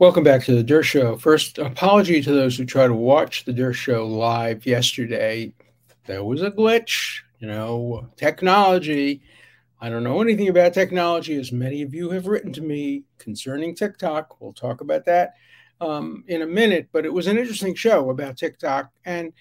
Welcome back to the Dershow. Show. First, apology to those who tried to watch the Dershow Show live yesterday. There was a glitch, you know, technology. I don't know anything about technology, as many of you have written to me concerning TikTok. We'll talk about that um, in a minute, but it was an interesting show about TikTok, and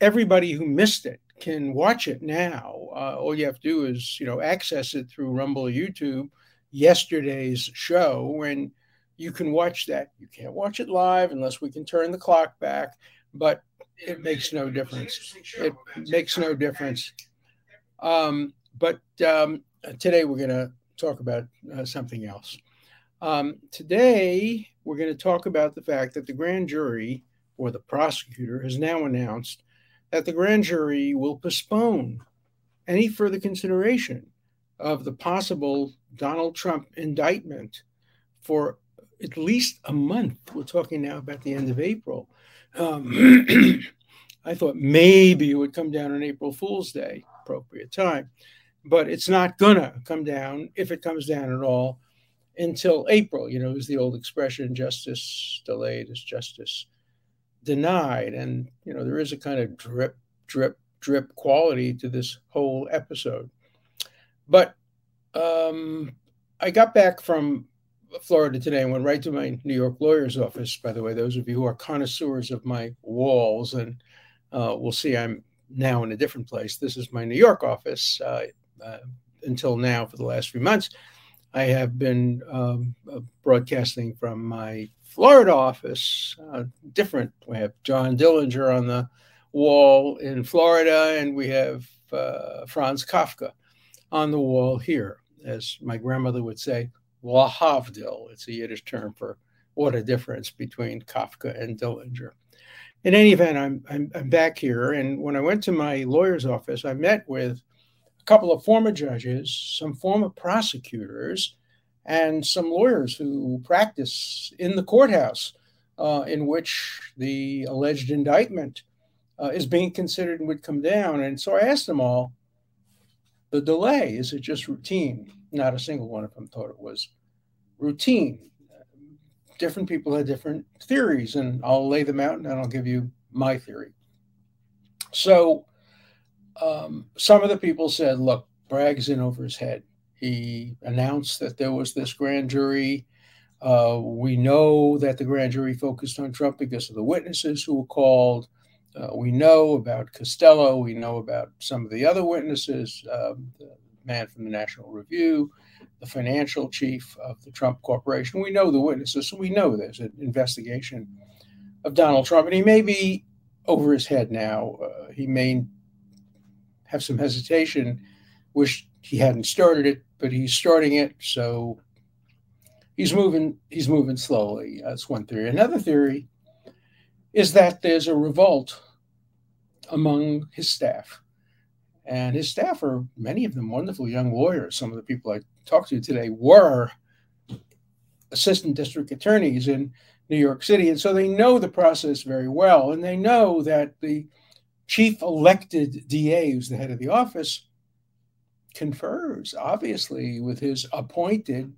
everybody who missed it can watch it now. Uh, all you have to do is, you know, access it through Rumble, YouTube, yesterday's show, and you can watch that. You can't watch it live unless we can turn the clock back, but it makes no difference. It makes no difference. Um, but um, today we're going to talk about uh, something else. Um, today we're going to talk about the fact that the grand jury or the prosecutor has now announced that the grand jury will postpone any further consideration of the possible Donald Trump indictment for at least a month. We're talking now about the end of April. Um, I thought maybe it would come down on April Fool's Day, appropriate time, but it's not gonna come down if it comes down at all until April. You know, is the old expression "justice delayed is justice denied," and you know there is a kind of drip, drip, drip quality to this whole episode. But um, I got back from Florida today and went right to my New York lawyer's office. By the way, those of you who are connoisseurs of my walls, and uh, we'll see, I'm now in a different place. This is my New York office. Uh, uh, until now, for the last few months, I have been um, uh, broadcasting from my Florida office. Uh, different. We have John Dillinger on the wall in Florida, and we have uh, Franz Kafka on the wall here, as my grandmother would say, Lahavdil. It's a Yiddish term for what a difference between Kafka and Dillinger. In any event, I'm, I'm, I'm back here. And when I went to my lawyer's office, I met with a couple of former judges, some former prosecutors, and some lawyers who practice in the courthouse uh, in which the alleged indictment uh, is being considered and would come down. And so I asked them all the delay is it just routine? Not a single one of them thought it was routine. Different people had different theories, and I'll lay them out and then I'll give you my theory. So, um, some of the people said, look, Bragg's in over his head. He announced that there was this grand jury. Uh, we know that the grand jury focused on Trump because of the witnesses who were called. Uh, we know about Costello. We know about some of the other witnesses, um, the man from the National Review, the financial chief of the Trump Corporation. We know the witnesses, so we know there's an investigation of Donald Trump, and he may be over his head now. Uh, he may have some hesitation, wish he hadn't started it, but he's starting it, so he's moving. He's moving slowly. That's one theory. Another theory is that there's a revolt among his staff. And his staff are many of them wonderful young lawyers. Some of the people I talked to today were assistant district attorneys in New York City. And so they know the process very well. And they know that the chief elected DA, who's the head of the office, confers, obviously, with his appointed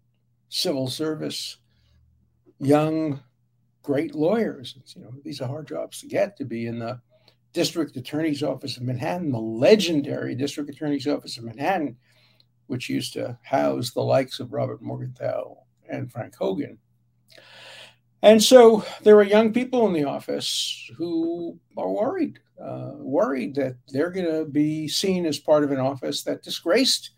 civil service young great lawyers. It's, you know, these are hard jobs to get to be in the district attorney's office of Manhattan, the legendary district attorney's office of Manhattan, which used to house the likes of Robert Morgenthau and Frank Hogan. And so there are young people in the office who are worried, uh, worried that they're going to be seen as part of an office that disgraced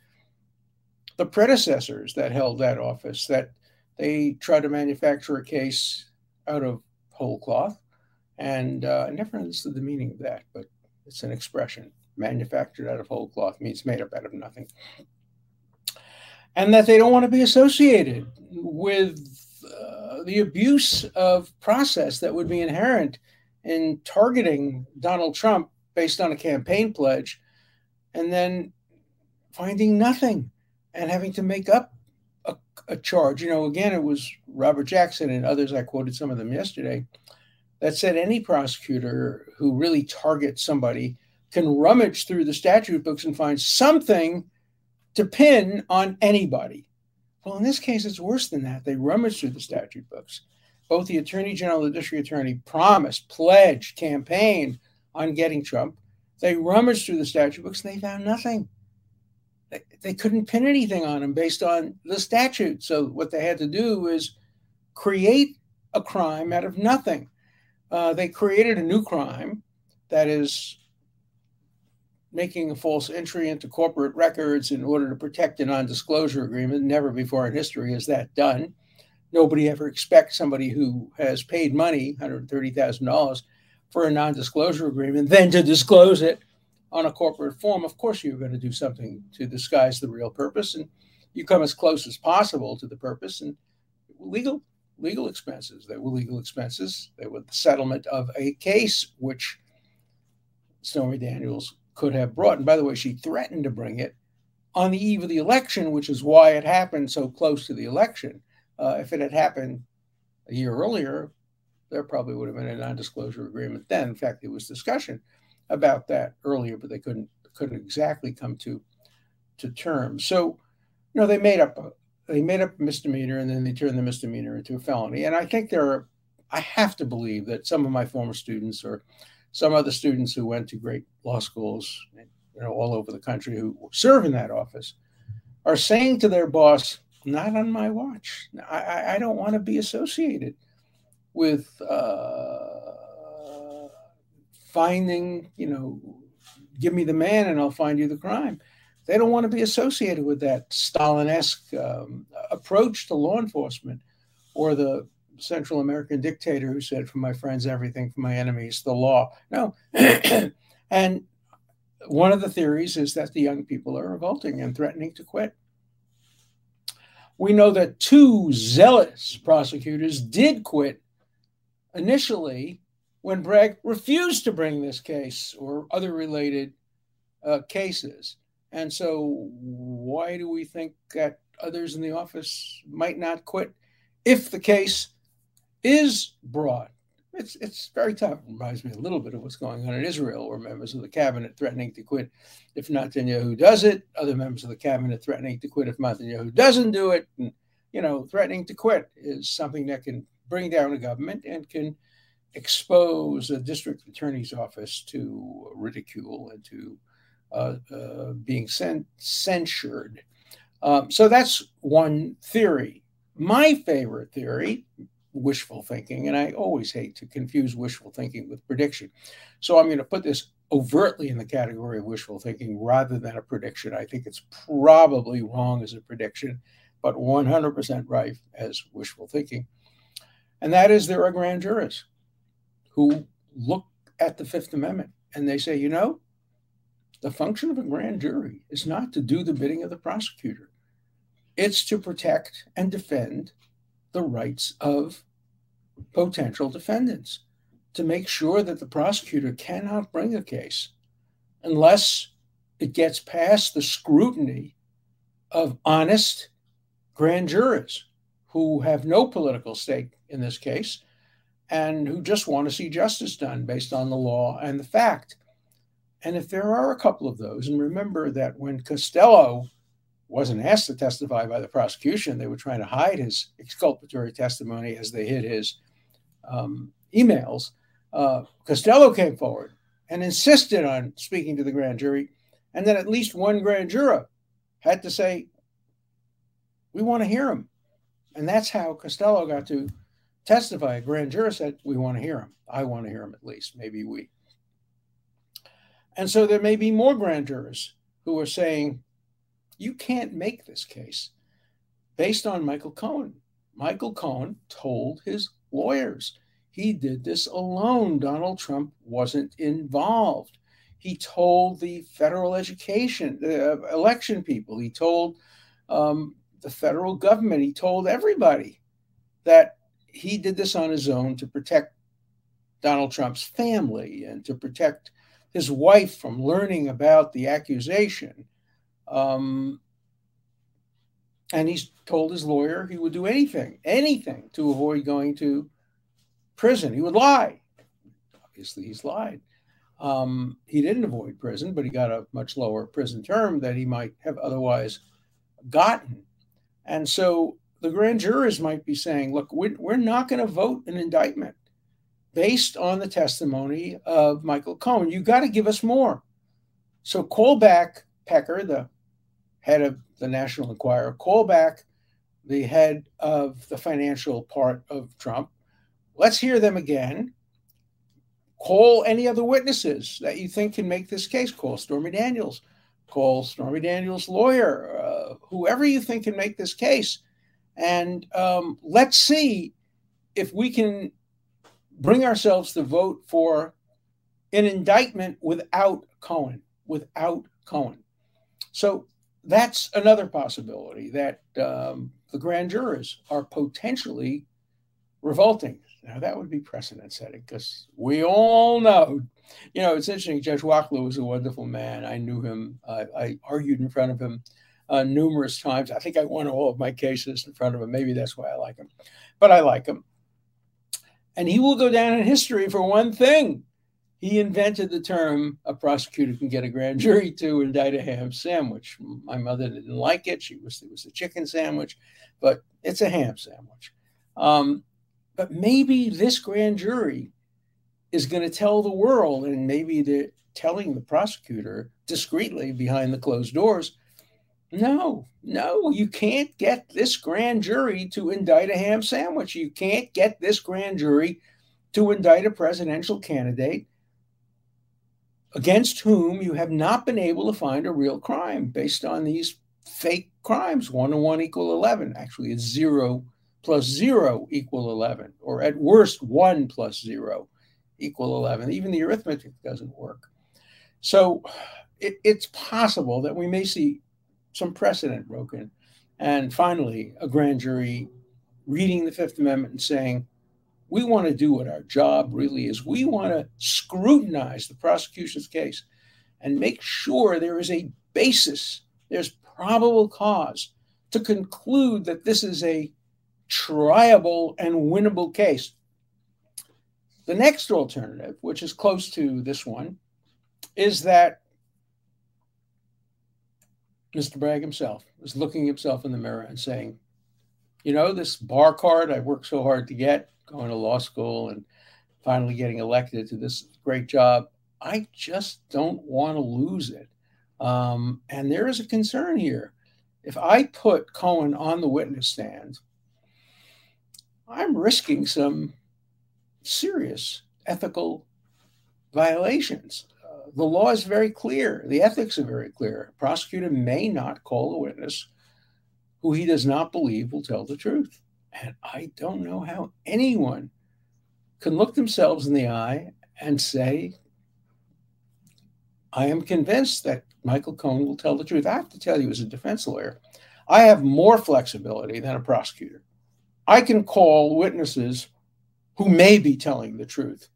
the predecessors that held that office, that they try to manufacture a case out of whole cloth. And uh, I never understood the meaning of that, but it's an expression. Manufactured out of whole cloth means made up out of nothing. And that they don't want to be associated with uh, the abuse of process that would be inherent in targeting Donald Trump based on a campaign pledge and then finding nothing and having to make up a, a, charge. You know, again, it was Robert Jackson and others, I quoted some of them yesterday, that said any prosecutor who really targets somebody can rummage through the statute books and find something to pin on anybody. Well, in this case, it's worse than that. They rummage through the statute books both the Attorney General and the District Attorney promised, pledged, campaigned on getting Trump. They rummaged through the statute books and they found nothing. They, they couldn't pin anything on him based on the statute. So what they had to do is create a crime out of nothing. Uh, they created a new crime that is making a false entry into corporate records in order to protect a non disclosure agreement. Never before in history is that done. Nobody ever expects somebody who has paid money, $130,000, for a non disclosure agreement, then to disclose it on a corporate form. Of course, you're going to do something to disguise the real purpose, and you come as close as possible to the purpose. And legal legal expenses. They were legal expenses. They were the settlement of a case which Stormy Daniels could have brought. And by the way, she threatened to bring it on the eve of the election, which is why it happened so close to the election. Uh, if it had happened a year earlier, there probably would have been a non-disclosure agreement then. In fact, there was discussion about that earlier, but they couldn't couldn't exactly come to to terms. So, you know, they made up a, they made up a misdemeanor and then they turned the misdemeanor into a felony. And I think there are, I have to believe that some of my former students or some other students who went to great law schools, you know, all over the country who serve in that office are saying to their boss, not on my watch. I, I don't want to be associated with uh, finding, you know, give me the man and I'll find you the crime. They don't want to be associated with that Stalin-esque um, approach to law enforcement or the Central American dictator who said, "For my friends, everything; for my enemies, the law." No, and one of the theories is that the young people are revolting and threatening to quit. We know that two zealous prosecutors did quit initially when Bragg refused to bring this case or other related uh, cases. And so, why do we think that others in the office might not quit if the case is brought? It's, it's very tough. It reminds me a little bit of what's going on in Israel, where members of the cabinet threatening to quit if Netanyahu does it, other members of the cabinet threatening to quit if Netanyahu doesn't do it. And, you know, threatening to quit is something that can bring down a government and can expose a district attorney's office to ridicule and to uh, uh, being censured. Um, so that's one theory. My favorite theory, wishful thinking, and I always hate to confuse wishful thinking with prediction. So I'm going to put this overtly in the category of wishful thinking rather than a prediction. I think it's probably wrong as a prediction, but 100% right as wishful thinking. And that is there are grand jurors who look at the Fifth Amendment and they say, you know, the function of a grand jury is not to do the bidding of the prosecutor, it's to protect and defend the rights of potential defendants, to make sure that the prosecutor cannot bring a case unless it gets past the scrutiny of honest grand jurors who have no political stake in this case and who just want to see justice done based on the law and the fact. And if there are a couple of those, and remember that when Costello wasn't asked to testify by the prosecution, they were trying to hide his exculpatory testimony as they hid his um, emails. Uh, Costello came forward and insisted on speaking to the grand jury, and then at least one grand juror had to say, "We want to hear him," and that's how Costello got to testify. A grand juror said, "We want to hear him. I want to hear him at least. Maybe we." And so there may be more grand jurors who are saying, you can't make this case based on Michael Cohen. Michael Cohen told his lawyers he did this alone. Donald Trump wasn't involved. He told the federal education, uh, election people, he told um, the federal government, he told everybody that he did this on his own to protect Donald Trump's family and to protect his wife from learning about the accusation. Um, and he's told his lawyer he would do anything, anything to avoid going to prison. He would lie. Obviously, he's lied. Um, he didn't avoid prison, but he got a much lower prison term that he might have otherwise gotten. And so the grand jurors might be saying, look, we're, we're not going to vote an indictment based on the testimony of Michael Cohen. You got to give us more. So call back Pecker, the head of the National Enquirer, call back the head of the financial part of Trump. Let's hear them again. Call any other witnesses that you think can make this case. Call Stormy Daniels. Call Stormy Daniels' lawyer, uh, whoever you think can make this case. And um, let's see if we can bring ourselves to vote for an indictment without Cohen, without Cohen. So that's another possibility that um, the grand jurors are potentially revolting. Now, that would be precedent setting because we all know, you know, it's interesting. Judge Wachtler was a wonderful man. I knew him, uh, I argued in front of him uh, numerous times. I think I won all of my cases in front of him. Maybe that's why I like him, but I like him. And he will go down in history for one thing. He invented the term a prosecutor can get a grand jury to indict a ham sandwich. My mother didn't like it. She was it was a chicken sandwich, but it's a ham sandwich. Um, but maybe this grand jury is going to tell the world, and maybe they're telling the prosecutor discreetly behind the closed doors no, no, you can't get this grand jury to indict a ham sandwich. You can't get this grand jury to indict a presidential candidate against whom you have not been able to find a real crime based on these fake crimes. One and one equal 11. Actually, it's zero plus zero equal 11, or at worst, one plus zero equal 11. Even the arithmetic doesn't work. So it, it's possible that we may see some precedent broken. And finally, a grand jury reading the Fifth Amendment and saying, we want to do what our job really is. We want to scrutinize the prosecution's case and make sure there is a basis, there's probable cause to conclude that this is a triable and winnable case. The next alternative, which is close to this one, is that Mr. Bragg himself was looking himself in the mirror and saying, you know, this bar card I worked so hard to get, going to law school and finally getting elected to this great job, I just don't want to lose it. Um, and there is a concern here. If I put Cohen on the witness stand, I'm risking some serious ethical violations the law is very clear. The ethics are very clear. A prosecutor may not call a witness who he does not believe will tell the truth. And I don't know how anyone can look themselves in the eye and say, I am convinced that Michael Cohen will tell the truth. I have to tell you, as a defense lawyer, I have more flexibility than a prosecutor. I can call witnesses who may be telling the truth.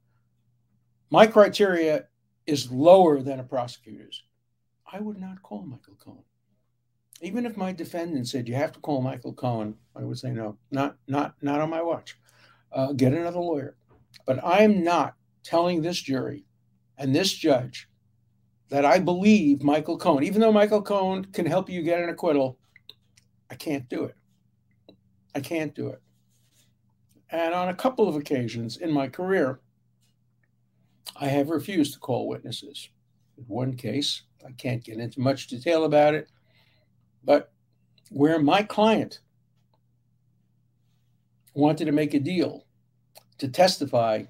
My criteria is lower than a prosecutor's, I would not call Michael Cohen. Even if my defendant said you have to call Michael Cohen, I would say no, not not not on my watch. Uh, get another lawyer. But I'm not telling this jury and this judge that I believe Michael Cohen, even though Michael Cohen can help you get an acquittal, I can't do it. I can't do it. And on a couple of occasions in my career, I have refused to call witnesses. In one case, I can't get into much detail about it, but where my client wanted to make a deal to testify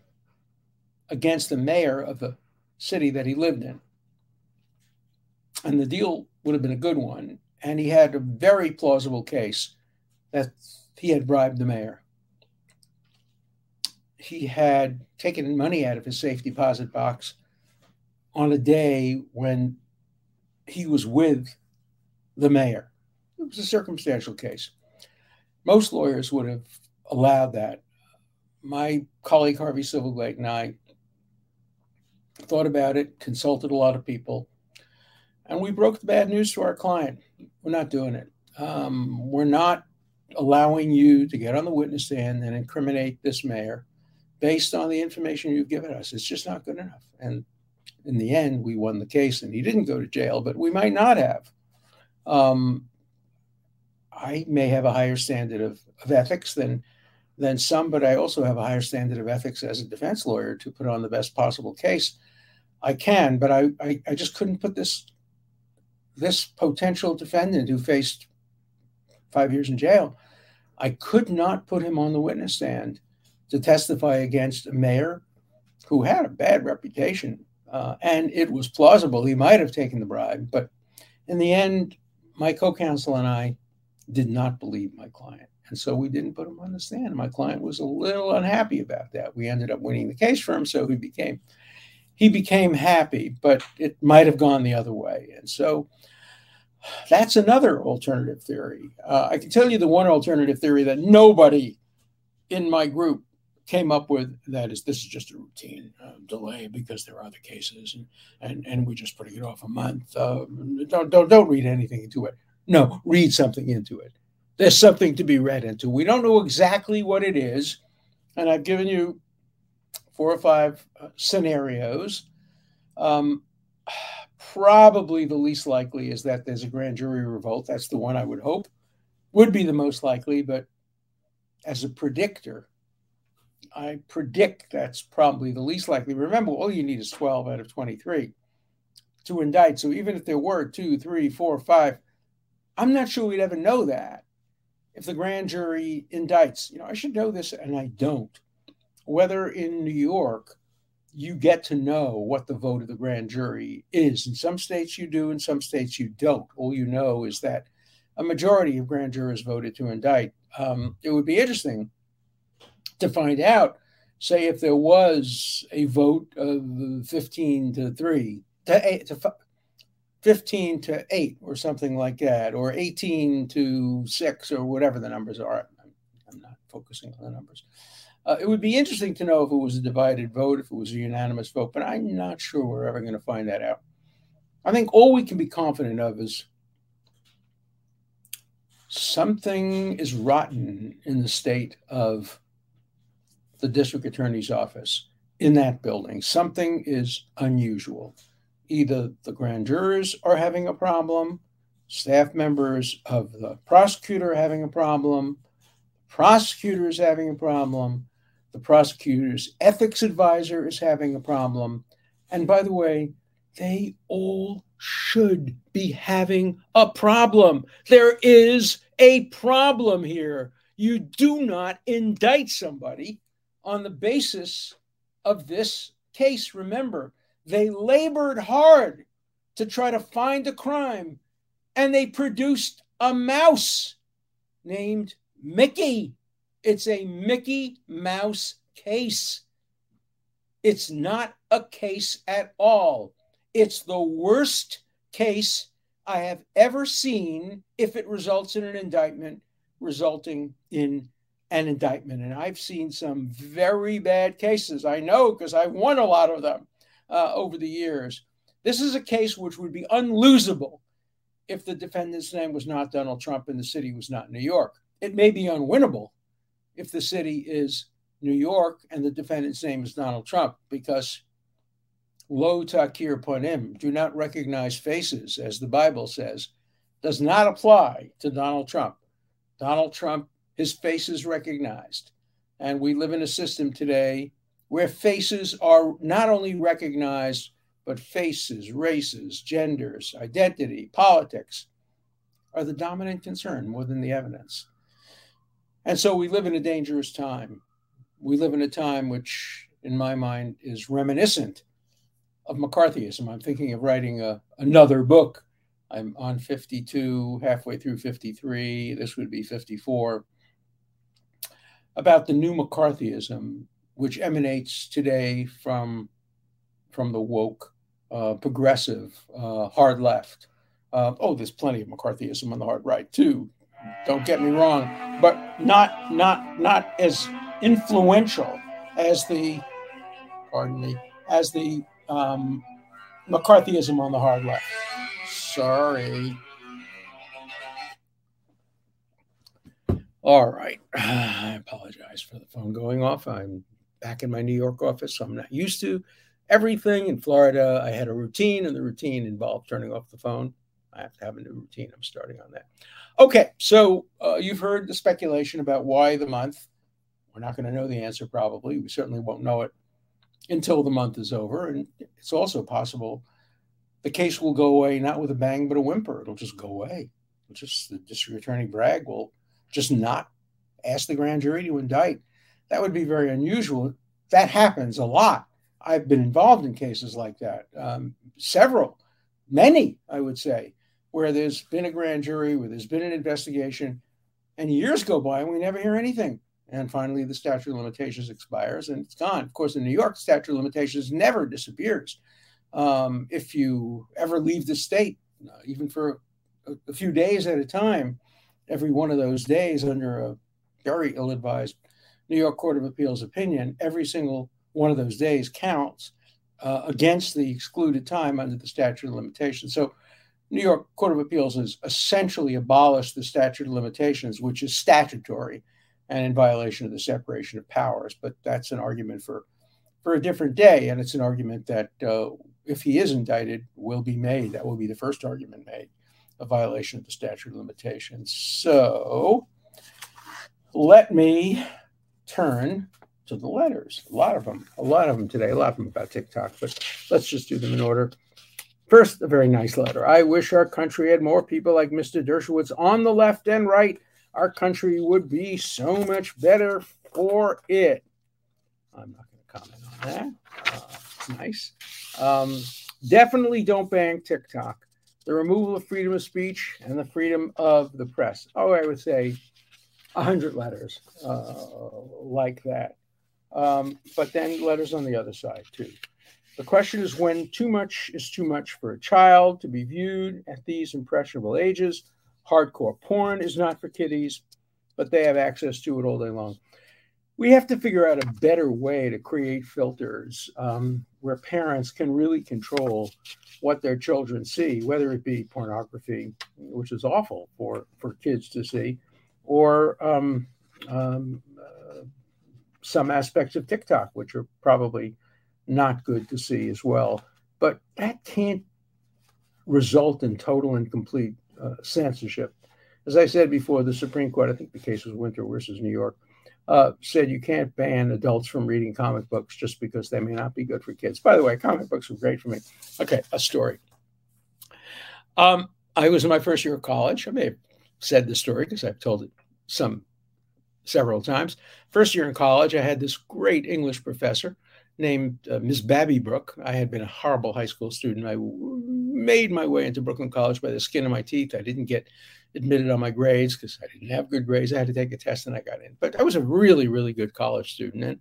against the mayor of the city that he lived in. And the deal would have been a good one. And he had a very plausible case that he had bribed the mayor he had taken money out of his safe deposit box on a day when he was with the mayor. It was a circumstantial case. Most lawyers would have allowed that. My colleague Harvey Silverglate and I thought about it, consulted a lot of people, and we broke the bad news to our client. We're not doing it. Um, we're not allowing you to get on the witness stand and incriminate this mayor based on the information you've given us. It's just not good enough. And in the end, we won the case and he didn't go to jail, but we might not have. Um, I may have a higher standard of, of ethics than than some, but I also have a higher standard of ethics as a defense lawyer to put on the best possible case I can. But I, I, I just couldn't put this this potential defendant who faced five years in jail, I could not put him on the witness stand to testify against a mayor who had a bad reputation. Uh, and it was plausible he might have taken the bribe. But in the end, my co counsel and I did not believe my client. And so we didn't put him on the stand. My client was a little unhappy about that. We ended up winning the case for him, so he became he became happy, but it might have gone the other way. And so that's another alternative theory. Uh, I can tell you the one alternative theory that nobody in my group came up with that is this is just a routine uh, delay because there are other cases and and, and we're just putting it off a month. Uh, don't don't don't read anything into it. No, read something into it. There's something to be read into. We don't know exactly what it is, and I've given you four or five uh, scenarios. Um, probably the least likely is that there's a grand jury revolt. That's the one I would hope would be the most likely. But as a predictor, I predict that's probably the least likely. Remember, all you need is 12 out of 23 to indict. So even if there were two, three, four, five, I'm not sure we'd ever know that if the grand jury indicts. You know, I should know this, and I don't whether in New York you get to know what the vote of the grand jury is. In some states you do, in some states you don't. All you know is that a majority of grand jurors voted to indict. Um, it would be interesting to find out, say, if there was a vote of 15 to 3, to 8, to 15 to 8, or something like that, or 18 to 6, or whatever the numbers are. I'm, I'm not focusing on the numbers. Uh, it would be interesting to know if it was a divided vote, if it was a unanimous vote, but I'm not sure we're ever going to find that out. I think all we can be confident of is something is rotten in the state of the district attorney's office in that building. Something is unusual. Either the grand jurors are having a problem, staff members of the prosecutor are having a problem, prosecutor is having a problem, the prosecutor's ethics advisor is having a problem. And by the way, they all should be having a problem. There is a problem here. You do not indict somebody on the basis of this case. Remember, they labored hard to try to find a crime, and they produced a mouse named Mickey. It's a Mickey Mouse case. It's not a case at all. It's the worst case I have ever seen if it results in an indictment, resulting in an indictment. And I've seen some very bad cases. I know because I've won a lot of them uh, over the years. This is a case which would be unlosable if the defendant's name was not Donald Trump and the city was not New York. It may be unwinnable if the city is New York and the defendant's name is Donald Trump because lo takir ponim, do not recognize faces, as the Bible says, does not apply to Donald Trump. Donald Trump, his face is recognized. And we live in a system today where faces are not only recognized, but faces, races, genders, identity, politics are the dominant concern more than the evidence. And so we live in a dangerous time. We live in a time which, in my mind, is reminiscent of McCarthyism. I'm thinking of writing a, another book. I'm on 52, halfway through 53. This would be 54. About the new McCarthyism, which emanates today from, from the woke, uh, progressive, uh, hard left. Uh, oh, there's plenty of McCarthyism on the hard right too. Don't get me wrong, but not not not as influential as the, pardon me, as the um, McCarthyism on the hard left. Sorry. All right. I apologize for the phone going off. I'm back in my New York office, so I'm not used to everything. In Florida, I had a routine, and the routine involved turning off the phone. I have to have a new routine. I'm starting on that. Okay, so uh, you've heard the speculation about why the month. We're not going to know the answer probably. We certainly won't know it until the month is over. And it's also possible the case will go away not with a bang but a whimper. It'll just go away. It'll just the district attorney Bragg will just not ask the grand jury to indict. That would be very unusual. That happens a lot. I've been involved in cases like that, um, several, many, I would say, where there's been a grand jury, where there's been an investigation, and years go by and we never hear anything. And finally, the statute of limitations expires and it's gone. Of course, in New York, the statute of limitations never disappears. Um, if you ever leave the state, uh, even for a, a few days at a time, every one of those days under a very ill advised New York Court of Appeals opinion, every single one of those days counts uh, against the excluded time under the statute of limitations. So, New York Court of Appeals has essentially abolished the statute of limitations, which is statutory and in violation of the separation of powers. But that's an argument for for a different day, and it's an argument that uh, if he is indicted, will be made. That will be the first argument made, a violation of the statute of limitations. So let me turn to the letters. A lot of them, a lot of them today, a lot of them about TikTok, but let's just do them in order. First, a very nice letter. I wish our country had more people like Mr. Dershowitz on the left and right. Our country would be so much better for it. I'm not going to comment on that. Uh, nice. Um, definitely don't ban TikTok. The removal of freedom of speech and the freedom of the press. Oh, I would say 100 letters uh, like that. Um, but then letters on the other side, too. The question is when too much is too much for a child to be viewed at these impressionable ages. Hardcore porn is not for kiddies, but they have access to it all day long. We have to figure out a better way to create filters um, where parents can really control what their children see, whether it be pornography, which is awful for, for kids to see, or um, um, uh, some aspects of TikTok, which are probably not good to see as well. But that can't result in total and complete uh, censorship. As I said before, the Supreme Court, I think the case was Winter versus New York, uh, said you can't ban adults from reading comic books just because they may not be good for kids. By the way, comic books were great for me. Okay, a story. Um, I was in my first year of college. I may have said the story because I've told it some several times. First year in college, I had this great English professor named uh, Miss Babby Brook. I had been a horrible high school student. I made my way into Brooklyn College by the skin of my teeth. I didn't get admitted on my grades because I didn't have good grades. I had to take a test and I got in. But I was a really, really good college student. And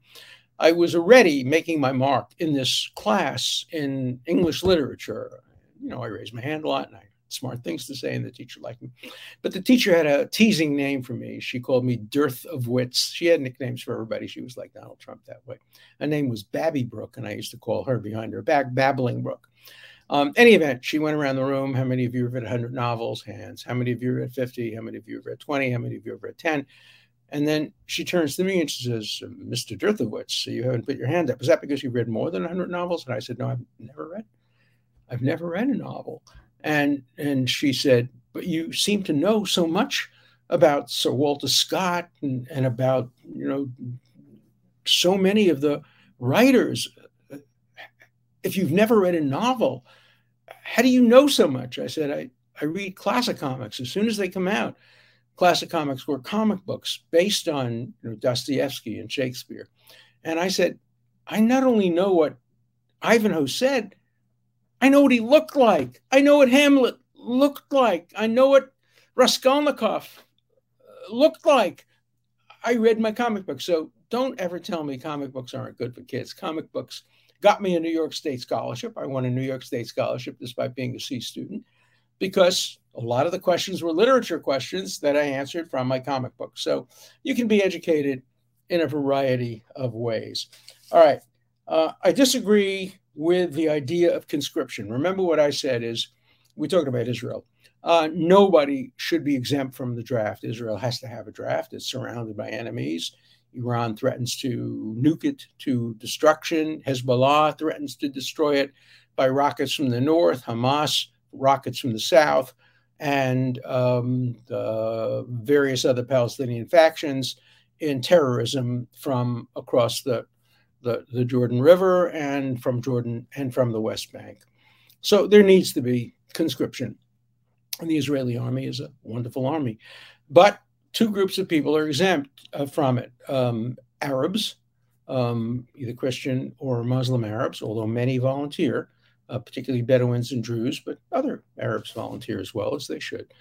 I was already making my mark in this class in English literature. You know, I raised my hand a lot and I had smart things to say, and the teacher liked me. But the teacher had a teasing name for me. She called me Dearth of Wits. She had nicknames for everybody. She was like Donald Trump that way. Her name was Babby Brook, and I used to call her behind her back Babbling Brook. Um, any event, she went around the room. How many of you have read 100 novels? Hands. How many of you have read 50? How many of you have read 20? How many of you have read 10? And then she turns to me and she says, Mr. Derthowitz, so you haven't put your hand up. Is that because you've read more than 100 novels? And I said, No, I've never read. I've never read a novel. And and she said, but you seem to know so much about Sir Walter Scott and, and about you know so many of the writers. If you've never read a novel, how do you know so much? I said, I, I read classic comics as soon as they come out. Classic comics were comic books based on you know, Dostoevsky and Shakespeare. And I said, I not only know what Ivanhoe said, I know what he looked like. I know what Hamlet looked like. I know what Raskolnikov uh, looked like. I read my comic book. So don't ever tell me comic books aren't good for kids. Comic books got me a New York State scholarship. I won a New York State scholarship despite being a C student because a lot of the questions were literature questions that I answered from my comic book. So you can be educated in a variety of ways. All right. Uh, I disagree with the idea of conscription. Remember what I said is we talked about Israel. Uh, nobody should be exempt from the draft. Israel has to have a draft. It's surrounded by enemies. Iran threatens to nuke it to destruction. Hezbollah threatens to destroy it by rockets from the north. Hamas rockets from the south and um, various other Palestinian factions in terrorism from across the, the, the Jordan River and from Jordan and from the West Bank. So there needs to be conscription. And the Israeli army is a wonderful army. But two groups of people are exempt uh, from it um, Arabs, um, either Christian or Muslim Arabs, although many volunteer, uh, particularly Bedouins and Druze, but other Arabs volunteer as well as they should.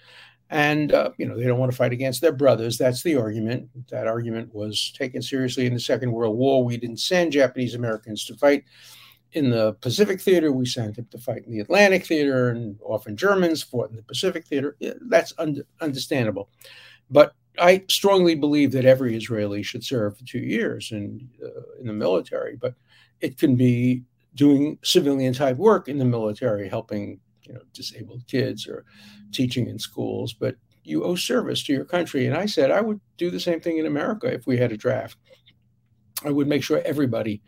And, uh, you know, they don't want to fight against their brothers. That's the argument. That argument was taken seriously in the Second World War. We didn't send Japanese Americans to fight in the Pacific Theater. We sent them to fight in the Atlantic Theater, and often Germans fought in the Pacific Theater. That's un- understandable. But I strongly believe that every Israeli should serve for two years in, uh, in the military, but it can be doing civilian type work in the military, helping you know disabled kids or teaching in schools, but you owe service to your country. And I said I would do the same thing in America if we had a draft. I would make sure everybody,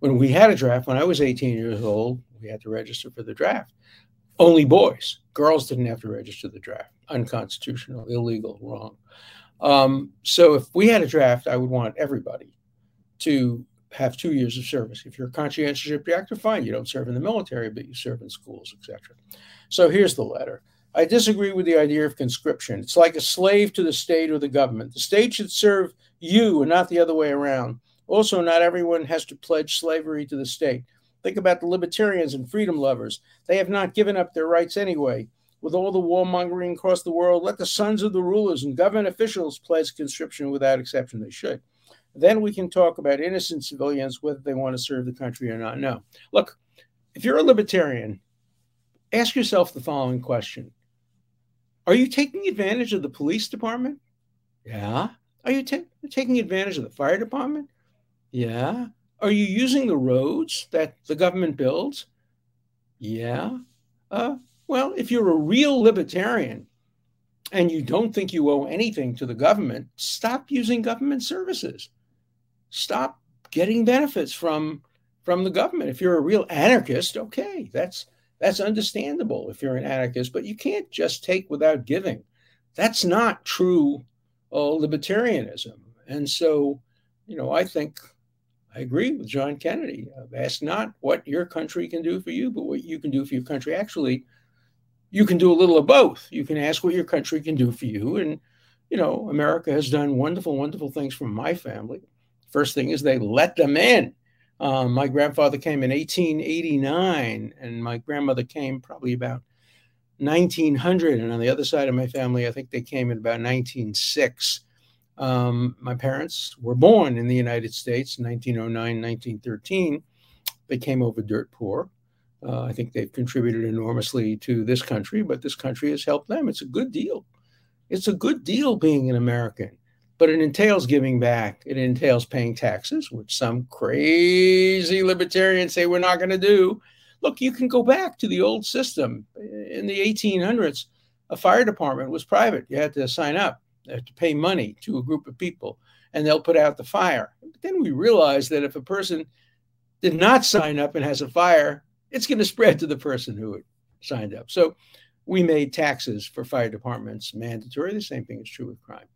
when we had a draft, when I was 18 years old, we had to register for the draft. Only boys, girls didn't have to register the draft. Unconstitutional, illegal, wrong. Um, so if we had a draft, I would want everybody to have two years of service. If you're a conscientious objector, fine, you don't serve in the military, but you serve in schools, etc. So here's the letter. I disagree with the idea of conscription. It's like a slave to the state or the government. The state should serve you and not the other way around. Also, not everyone has to pledge slavery to the state. Think about the libertarians and freedom lovers. They have not given up their rights anyway. With all the warmongering across the world, let the sons of the rulers and government officials pledge conscription without exception. They should. Then we can talk about innocent civilians, whether they want to serve the country or not. No. Look, if you're a libertarian, ask yourself the following question Are you taking advantage of the police department? Yeah. Are you t- taking advantage of the fire department? Yeah. Are you using the roads that the government builds? Yeah. Uh, well, if you're a real libertarian and you don't think you owe anything to the government, stop using government services. Stop getting benefits from from the government. If you're a real anarchist, okay, that's that's understandable if you're an anarchist, but you can't just take without giving. That's not true uh, libertarianism. And so, you know, I think I agree with John Kennedy. Ask not what your country can do for you, but what you can do for your country. Actually, you can do a little of both. You can ask what your country can do for you. And, you know, America has done wonderful, wonderful things for my family. First thing is they let them in. Um, my grandfather came in 1889, and my grandmother came probably about 1900. And on the other side of my family, I think they came in about 1906. Um, my parents were born in the United States in 1909, 1913. They came over dirt poor. Uh, I think they've contributed enormously to this country, but this country has helped them. It's a good deal. It's a good deal being an American, but it entails giving back. It entails paying taxes, which some crazy libertarians say we're not going to do. Look, you can go back to the old system. In the 1800s, a fire department was private. You had to sign up, to pay money to a group of people, and they'll put out the fire. But then we realized that if a person did not sign up and has a fire, it's going to spread to the person who signed up. So we made taxes for fire departments mandatory. The same thing is true with crime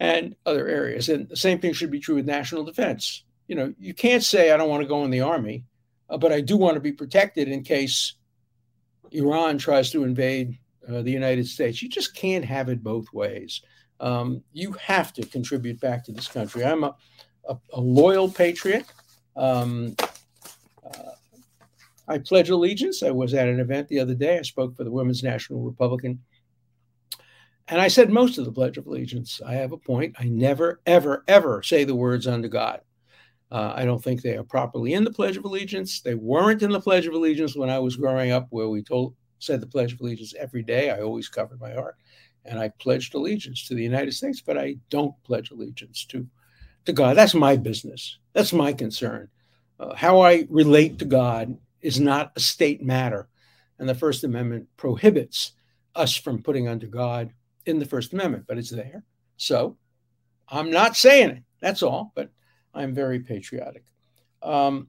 and other areas. And the same thing should be true with national defense. You know, you can't say, I don't want to go in the army, uh, but I do want to be protected in case Iran tries to invade uh, the United States. You just can't have it both ways. Um, you have to contribute back to this country. I'm a, a, a loyal patriot. Um, uh, I pledge allegiance. I was at an event the other day. I spoke for the Women's National Republican. And I said most of the Pledge of Allegiance. I have a point. I never, ever, ever say the words unto God. Uh, I don't think they are properly in the Pledge of Allegiance. They weren't in the Pledge of Allegiance when I was growing up, where we told said the Pledge of Allegiance every day. I always covered my heart, and I pledged allegiance to the United States, but I don't pledge allegiance to to God. That's my business. That's my concern. Uh, how I relate to God is not a state matter. And the First Amendment prohibits us from putting under God in the First Amendment, but it's there. So I'm not saying it. That's all, but I'm very patriotic. Um,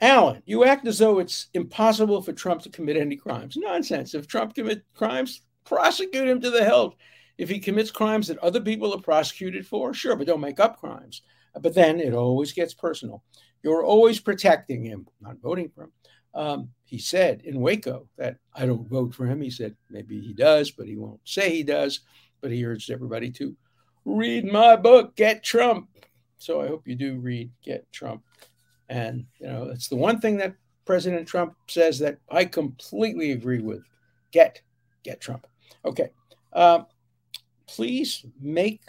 Alan, you act as though it's impossible for Trump to commit any crimes. Nonsense. If Trump commits crimes, prosecute him to the hilt. If he commits crimes that other people are prosecuted for, sure, but don't make up crimes. But then it always gets personal. You're always protecting him, not voting for him. Um, he said in Waco that I don't vote for him. He said maybe he does, but he won't say he does. But he urged everybody to read my book, Get Trump. So I hope you do read Get Trump. And, you know, it's the one thing that President Trump says that I completely agree with. Get, get Trump. Okay. Uh, please make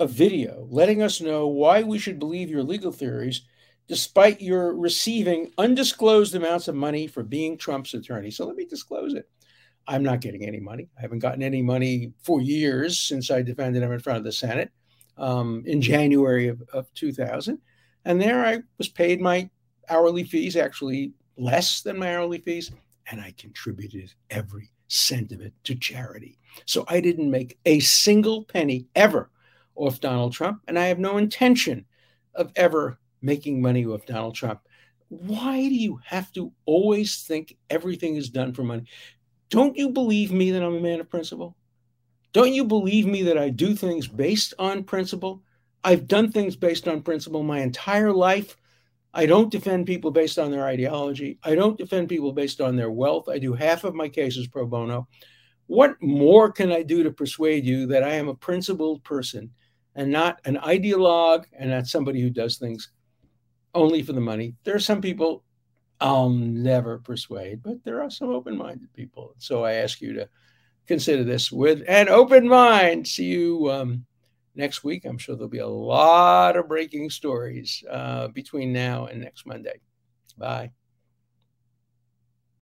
a video letting us know why we should believe your legal theories despite your receiving undisclosed amounts of money for being Trump's attorney. So let me disclose it. I'm not getting any money. I haven't gotten any money for years since I defended him in front of the Senate um, in January of, of 2000. And there I was paid my hourly fees, actually less than my hourly fees, and I contributed every cent of it to charity. So I didn't make a single penny ever off Donald Trump, and I have no intention of ever making money off Donald Trump. Why do you have to always think everything is done for money? Don't you believe me that I'm a man of principle? Don't you believe me that I do things based on principle? I've done things based on principle my entire life. I don't defend people based on their ideology. I don't defend people based on their wealth. I do half of my cases pro bono. What more can I do to persuade you that I am a principled person and not an ideologue and not somebody who does things only for the money? There are some people I'll never persuade, but there are some open minded people. So I ask you to consider this with an open mind. See you. Um, next week. I'm sure there'll be a lot of breaking stories uh, between now and next Monday. Bye.